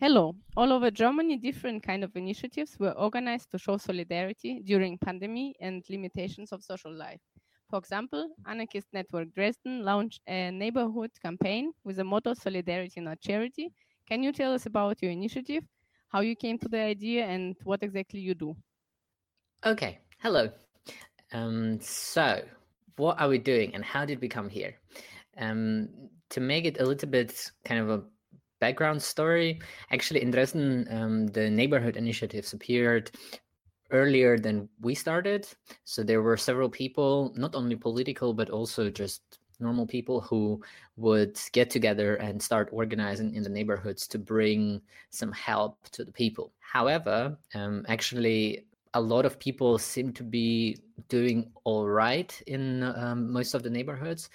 Hello. All over Germany, different kind of initiatives were organized to show solidarity during pandemic and limitations of social life. For example, Anarchist Network Dresden launched a neighborhood campaign with the motto Solidarity not charity. Can you tell us about your initiative, how you came to the idea and what exactly you do? Okay, hello. Um, so, what are we doing and how did we come here? Um, to make it a little bit kind of a background story, actually in Dresden, um, the neighborhood initiatives appeared earlier than we started. So there were several people, not only political, but also just normal people who would get together and start organizing in the neighborhoods to bring some help to the people. However, um, actually, a lot of people seem to be doing all right in um, most of the neighborhoods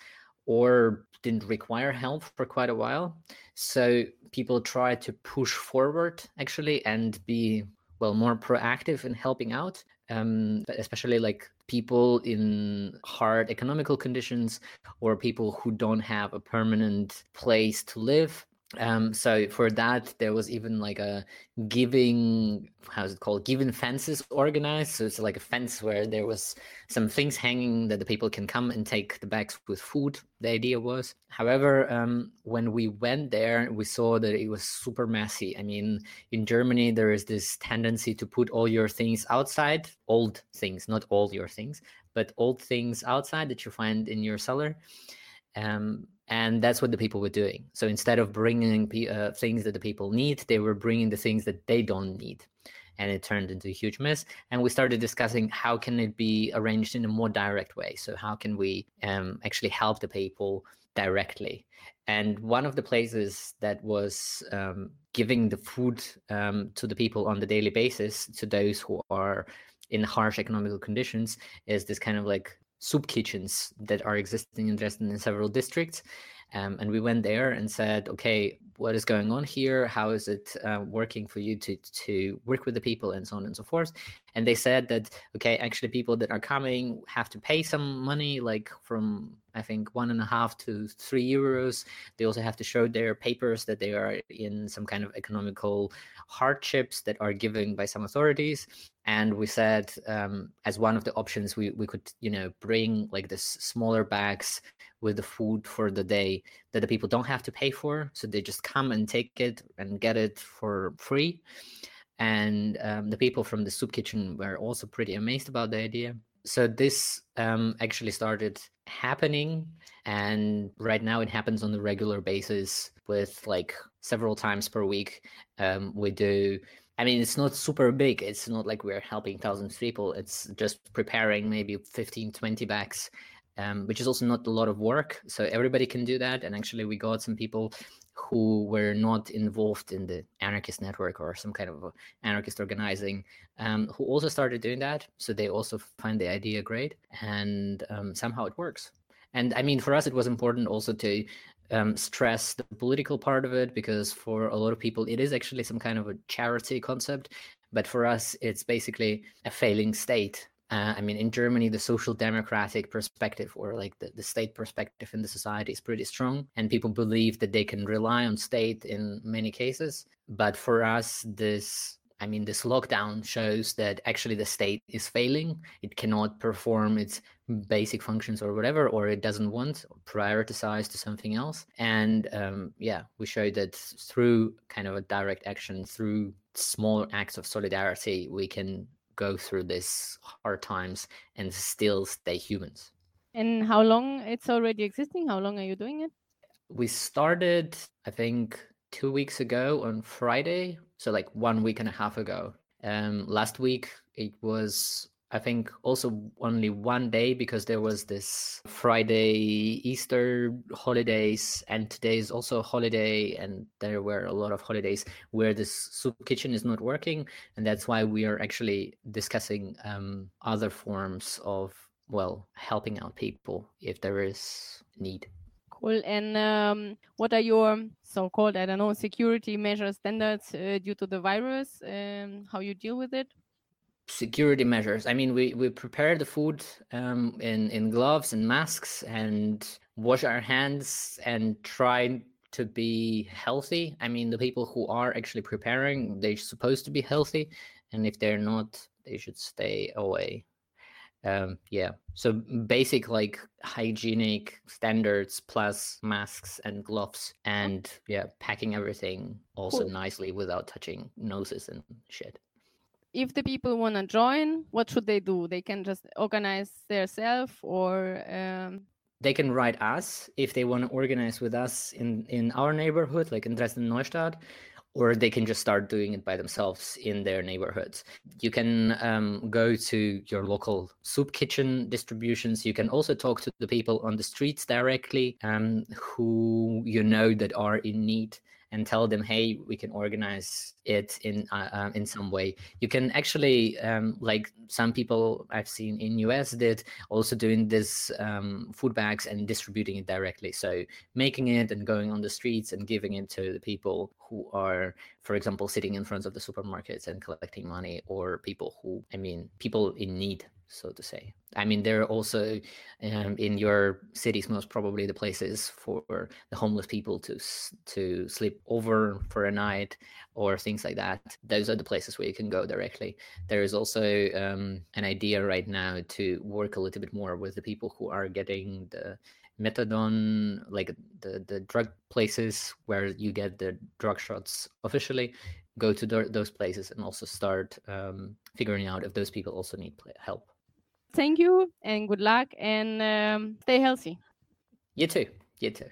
or didn't require help for quite a while. So people try to push forward actually and be well more proactive in helping out um, especially like people in hard economical conditions or people who don't have a permanent place to live um, so for that there was even like a giving how's it called? Giving fences organized. So it's like a fence where there was some things hanging that the people can come and take the bags with food the idea was. However um, when we went there we saw that it was super messy. I mean in germany there is this tendency to put all your things outside old things not all your things but old things outside that you find in your cellar. Um, and that's what the people were doing. So instead of bringing uh, things that the people need they were bringing the things that they don't need and it turned into a huge mess. And we started discussing how can it be arranged in a more direct way. So how can we um, actually help the people directly? And one of the places that was um, giving the food um, to the people on the daily basis to those who are in harsh economical conditions is this kind of like soup kitchens that are existing in Dresden in several districts. Um, and we went there and said, okay, what is going on here? How is it uh, working for you to to work with the people and so on and so forth? And they said that okay, actually, people that are coming have to pay some money, like from I think one and a half to three euros. They also have to show their papers that they are in some kind of economical hardships that are given by some authorities. And we said um, as one of the options we, we could you know bring like this smaller bags with the food for the day that the people don't have to pay for. So they just come and take it and get it for free. And um, the people from the soup kitchen were also pretty amazed about the idea so this um, actually started happening and right now it happens on a regular basis with like several times per week um, we do I mean, it's not super big. It's not like we're helping thousands of people. It's just preparing maybe 15, 20 bags, um, which is also not a lot of work. So everybody can do that. And actually, we got some people who were not involved in the anarchist network or some kind of anarchist organizing um, who also started doing that. So they also find the idea great. And um, somehow it works. And I mean, for us, it was important also to um, stress the political part of it because for a lot of people it is actually some kind of a charity concept but for us it's basically a failing state uh, i mean in germany the social democratic perspective or like the, the state perspective in the society is pretty strong and people believe that they can rely on state in many cases but for us this I mean, this lockdown shows that actually the state is failing. It cannot perform its basic functions or whatever, or it doesn't want or prioritize to something else. And um, yeah, we showed that through kind of a direct action, through small acts of solidarity, we can go through these hard times and still stay humans. And how long it's already existing? How long are you doing it? We started, I think, two weeks ago on Friday, so like one week and a half ago. Um, last week it was I think also only one day because there was this Friday Easter holidays and today is also a holiday and there were a lot of holidays where this soup kitchen is not working and that's why we are actually discussing um, other forms of well helping out people if there is need. Cool. And um, what are your so-called, I don't know, security measures standards uh, due to the virus? Um, how you deal with it? Security measures. I mean, we we prepare the food um, in in gloves and masks and wash our hands and try to be healthy. I mean, the people who are actually preparing, they're supposed to be healthy, and if they're not, they should stay away. Um, yeah, so basic like hygienic standards plus masks and gloves, and yeah, packing everything also Cool. nicely without touching noses and shit. If the people want to join, what should they do? They can just organize themselves or um, they can write us if they want to organize with us in in our neighborhood like in dresden neustadt or they can just start doing it by themselves in their neighborhoods. You can um, go to your local soup kitchen distributions. You can also talk to the people on the streets directly um, who you know that are in need and tell them hey we can organize it in uh, uh, in some way. You can actually um, like some people i've seen in us did also doing this um, food bags and distributing it directly. So making it and going on the streets and giving it to the people who are for example sitting in front of the supermarkets and collecting money or people who i mean people in need so to say. I mean there are also um, in your cities most probably the places for the homeless people to to sleep over for a night or things like that. Those are the places where you can go directly. There is also um, an idea right now to work a little bit more with the people who are getting the methadone like the the drug places where you get the drug shots officially. Go to tho- those places and also start um, figuring out if those people also need help thank you and good luck and um, stay healthy. you too you too